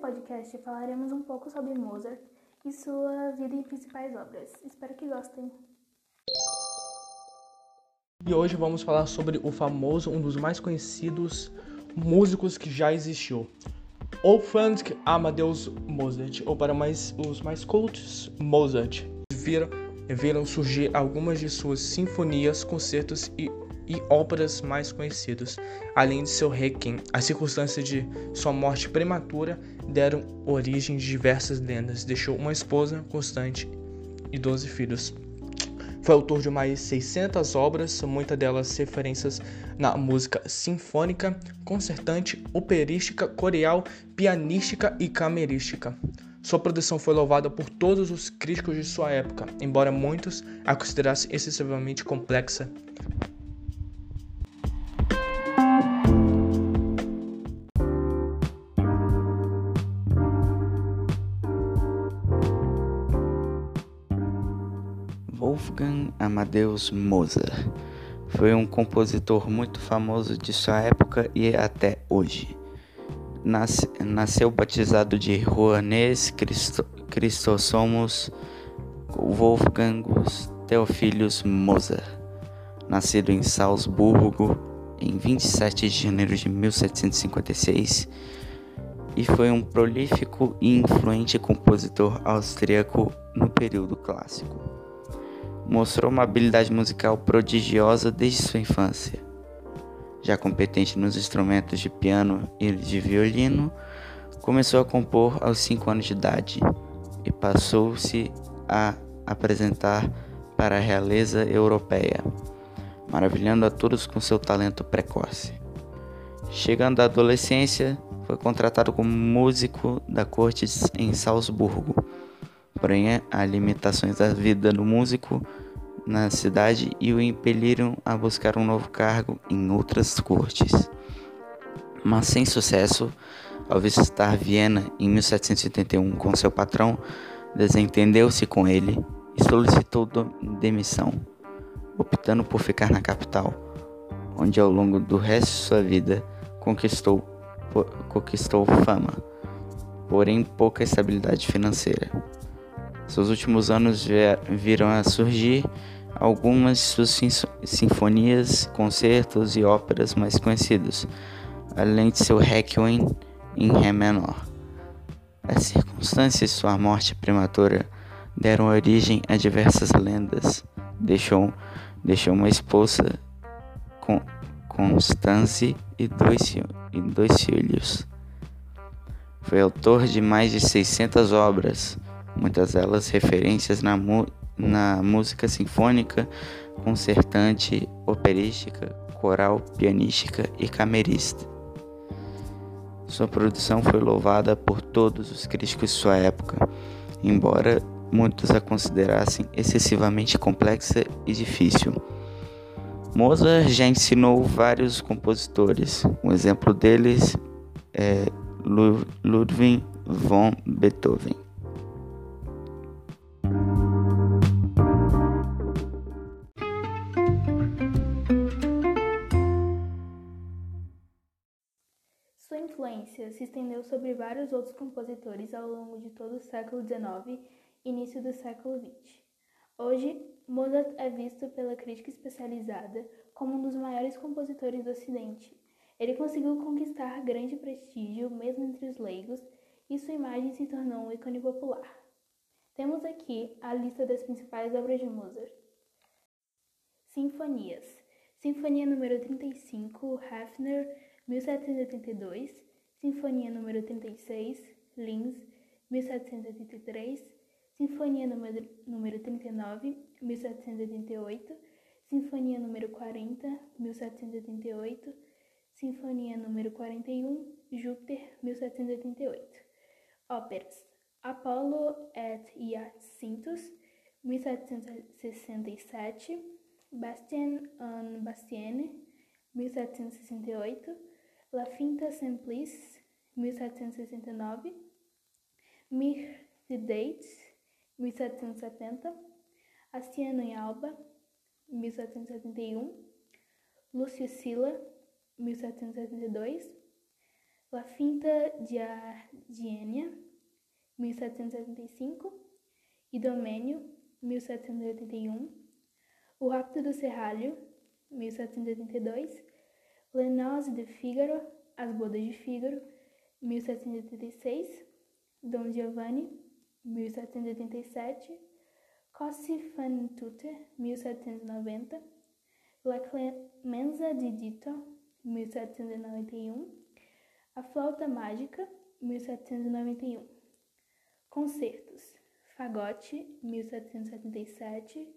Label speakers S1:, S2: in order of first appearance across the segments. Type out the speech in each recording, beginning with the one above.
S1: podcast falaremos um pouco sobre Mozart e sua vida e principais obras. Espero que gostem.
S2: E hoje vamos falar sobre o famoso, um dos mais conhecidos músicos que já existiu, Wolfgang Amadeus Mozart, ou para mais, os mais cultos, Mozart. Viram, viram surgir algumas de suas sinfonias, concertos e e óperas mais conhecidas, além de seu requiem. As circunstâncias de sua morte prematura deram origem a diversas lendas. Deixou uma esposa constante e 12 filhos. Foi autor de mais 600 obras, muitas delas referências na música sinfônica, concertante, operística, coreal, pianística e camerística. Sua produção foi louvada por todos os críticos de sua época, embora muitos a considerassem excessivamente complexa
S3: Wolfgang Amadeus Mozart. Foi um compositor muito famoso de sua época e até hoje. Nasce, nasceu batizado de Johannes Christo, Christosomos Wolfgangus Theophilus Mozart, nascido em Salzburgo em 27 de janeiro de 1756, e foi um prolífico e influente compositor austríaco no período clássico mostrou uma habilidade musical prodigiosa desde sua infância. Já competente nos instrumentos de piano e de violino, começou a compor aos 5 anos de idade e passou-se a apresentar para a realeza europeia, maravilhando a todos com seu talento precoce. Chegando à adolescência, foi contratado como músico da corte em Salzburgo Porém, há limitações da vida do músico na cidade e o impeliram a buscar um novo cargo em outras cortes. Mas sem sucesso, ao visitar Viena em 1781 com seu patrão, desentendeu-se com ele e solicitou demissão, optando por ficar na capital, onde ao longo do resto de sua vida conquistou, conquistou fama, porém pouca estabilidade financeira. Seus últimos anos viram a surgir algumas de suas sinfonias, concertos e óperas mais conhecidos, além de seu Requiem em Ré menor. As circunstâncias de sua morte prematura deram origem a diversas lendas. Deixou, deixou uma esposa, Constance, e dois, e dois filhos. Foi autor de mais de 600 obras muitas delas referências na, na música sinfônica, concertante, operística, coral, pianística e camerista. Sua produção foi louvada por todos os críticos de sua época, embora muitos a considerassem excessivamente complexa e difícil. Mozart já ensinou vários compositores. Um exemplo deles é Ludwig von Beethoven.
S1: Influência se estendeu sobre vários outros compositores ao longo de todo o século XIX e início do século XX. Hoje, Mozart é visto pela crítica especializada como um dos maiores compositores do Ocidente. Ele conseguiu conquistar grande prestígio mesmo entre os leigos e sua imagem se tornou um ícone popular. Temos aqui a lista das principais obras de Mozart. Sinfonias. Sinfonia número 35, Hafner, 1782, Sinfonia número 36, Linz, 1783, Sinfonia número, número 39, 1788, Sinfonia número 40, 1788, Sinfonia número 41, Júpiter, 1788. Óperas: Apollo et Hyacinthus, 1767, Bastien en Bastienne, 1768, La Finta Simplice, 1769, Mirdates, 1770, Astiano em Alba, 1771, Lúcio Sila, 1772, La Finta di Ardienia, 1775, Idomênio, 1781, O Rapto do Serralho, 1782, Lenose de Fígaro, As Bodas de Fígaro, 1786, Dom Giovanni, 1787, Cossi fan tutte, 1790, La Clemenza di Dito, 1791, A Flauta Mágica, 1791, Concertos, Fagote, 1777,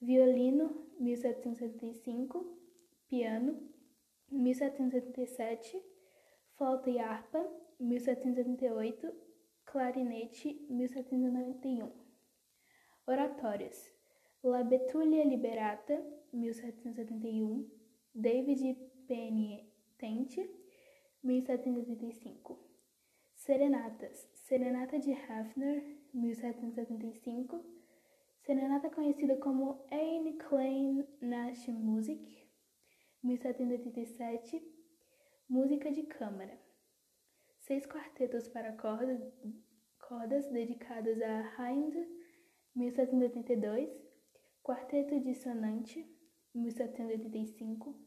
S1: Violino, 1775, Piano, 1777, Flauta e Harpa, 1778, Clarinete, 1791. Oratórios, La Betulia Liberata, 1771, David Penitente, 1785. Serenatas, Serenata de Hafner, 1775, Serenata conhecida como Eine Kleine Nachtmusik, 1787, Música de Câmara. Seis quartetos para cordas, cordas dedicados a Hind, 1782, Quarteto dissonante, 1785,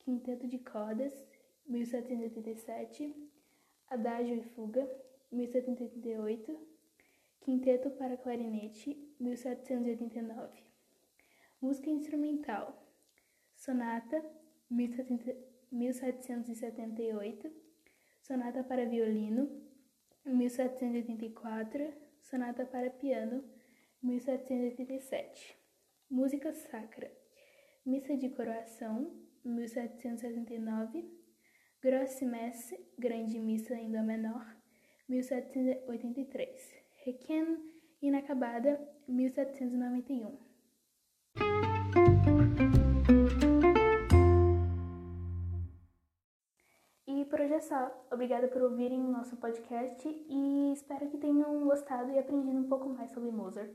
S1: Quinteto de cordas, 1787, Adágio e fuga, 1788, Quinteto para clarinete, 1789. Música instrumental, Sonata, 1778, Sonata para violino, 1784, Sonata para piano, 1787. Música sacra, Missa de Coroação, 1769, Grosse Messe, Grande Missa em Dó Menor, 1783. Requiem Inacabada, 1791. É só. Obrigada por ouvirem o nosso podcast e espero que tenham gostado e aprendido um pouco mais sobre Mozart.